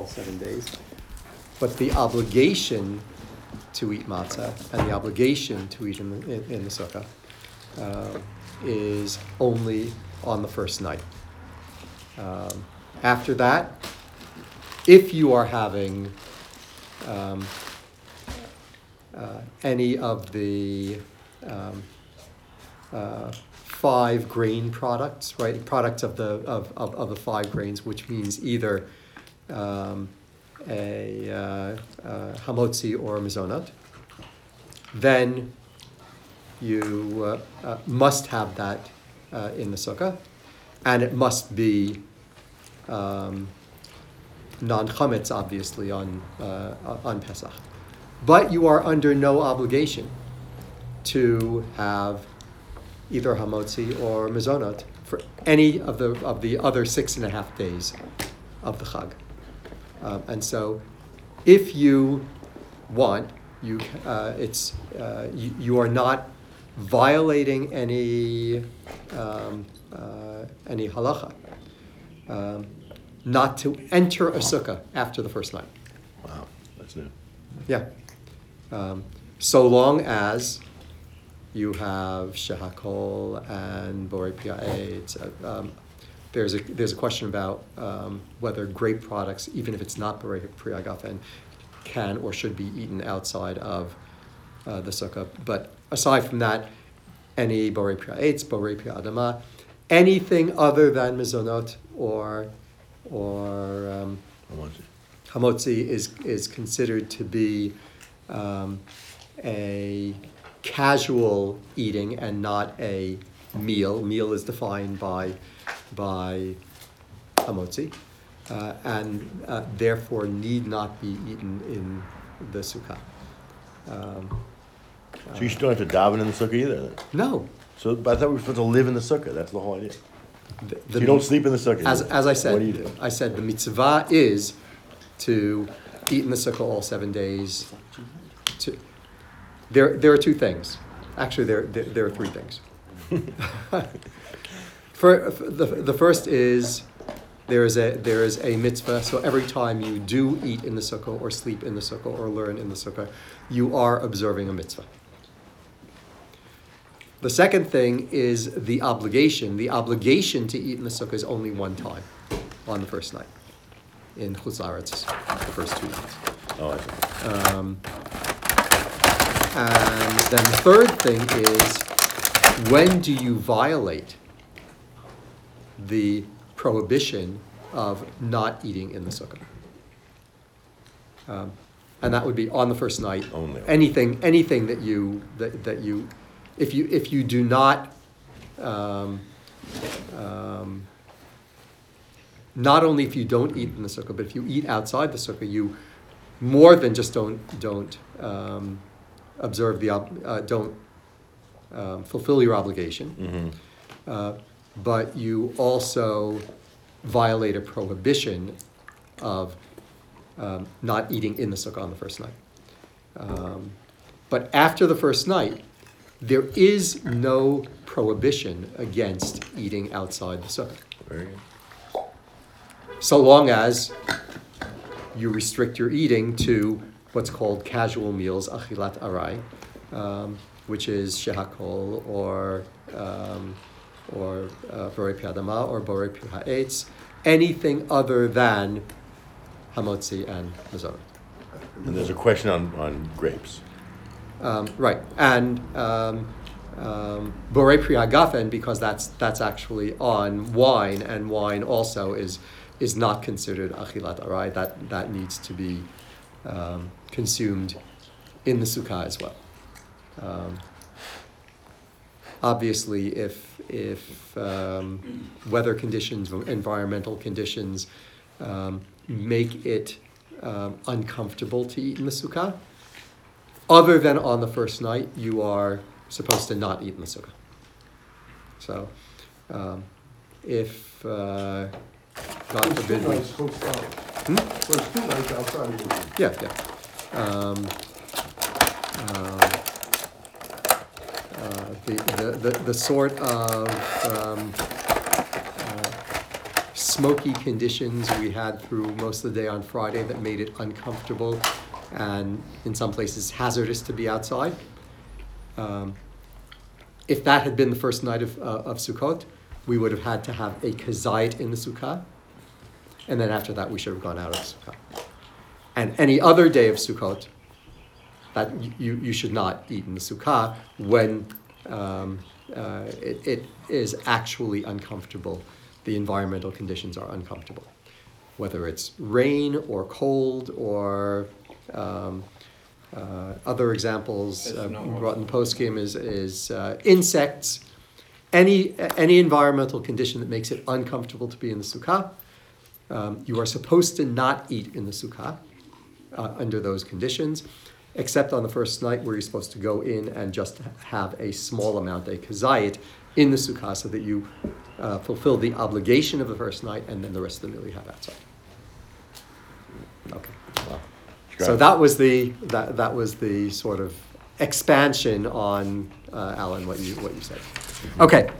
all seven days. But the obligation to eat matzah and the obligation to eat in the, in, in the sukkah uh, is only on the first night. Um, after that, if you are having um, uh, any of the um, uh, five grain products, right? Products of the of, of, of the five grains, which means either um, a uh, uh, hamotzi or mizonot, then you uh, uh, must have that uh, in the sukkah, and it must be um, non chametz, obviously on uh, on Pesach. But you are under no obligation to have either hamotzi or mizonot for any of the of the other six and a half days of the Chag. Um, and so, if you want, you uh, it's uh, you, you are not violating any um, uh, any halacha. Um, not to enter a sukkah after the first night. Wow, that's new. Yeah. Um, so long as you have shehakol and borei pia'etz. There's a there's a question about um, whether grape products, even if it's not borei piagafen, can or should be eaten outside of uh, the sukkah. But aside from that, any borei pia'etz, borei pi'adama, anything other than mizonot or or um, I want you. hamotzi is is considered to be um, a casual eating and not a meal. Meal is defined by by hamotzi, uh, and uh, therefore need not be eaten in the sukkah. Um, So you still don't have to daven in the sukkah either. Then. no, So, but I thought we were supposed to live in the sukkah. That's the whole idea. the, So you don't sleep in the sukkah. As, as I said, What do you do? I said the mitzvah is to eat in the sukkah all seven days. To, there, there are two things. Actually, there, there, there are three things. For, for the, the first is there is a there is a mitzvah. So every time you do eat in the sukkah or sleep in the sukkah or learn in the sukkah, you are observing a mitzvah. The second thing is the obligation. The obligation to eat in the sukkah is only one time, on the first night, in Chutz La'aretz, the first two nights. Oh, I see. Um, and then the third thing is when do you violate the prohibition of not eating in the sukkah? Um, and that would be on the first night. Only. Anything, anything that you that, that you, if you if you do not, um, um, not only if you don't eat in the sukkah, but if you eat outside the sukkah, you more than just don't don't um, observe the ob- uh, don't um, fulfill your obligation, Mm-hmm. uh, but you also violate a prohibition of um, not eating in the sukkah on the first night. Um, but after the first night, there is no prohibition against eating outside the sukkah Very good. so long as you restrict your eating to what's called casual meals, achilat arai, um, which is shehakol or um, or uh, borei piadama or borei pihaetz, anything other than hamotzi and mazon. And there's a question on, on grapes. Um, right, and um, um, priagafen because that's that's actually on wine, and wine also is is not considered achilat arai. That that needs to be um, consumed in the sukkah as well. Um, obviously, if if um, weather conditions, environmental conditions um, make it um, uncomfortable to eat in the sukkah, other than on the first night, you are supposed to not eat in the sukkah. So, um, if uh, God forbid, we. Hmm? So it's two nights outside of the yeah, yeah. Um, um, uh, the, the, the, sort of um, uh, smoky conditions we had through most of the day on Friday that made it uncomfortable and in some places hazardous to be outside. Um, if that had been the first night of, uh, of Sukkot, we would have had to have a kazait in the sukkah, and then after that we should have gone out of the sukkah. And any other day of Sukkot, that you, you should not eat in the sukkah when um, uh, it, it is actually uncomfortable. The environmental conditions are uncomfortable, whether it's rain or cold or um, uh, other examples uh, brought in the poskim is, is uh, insects. Any, any environmental condition that makes it uncomfortable to be in the sukkah, um, you are supposed to not eat in the sukkah uh, under those conditions, except on the first night where you're supposed to go in and just have a small amount, a kazayit, in the sukkah so that you uh, fulfill the obligation of the first night and then the rest of the meal you have outside. Okay. Wow. So that was the, that, that was the sort of expansion on, uh, Alan, what you, what you said. Okay,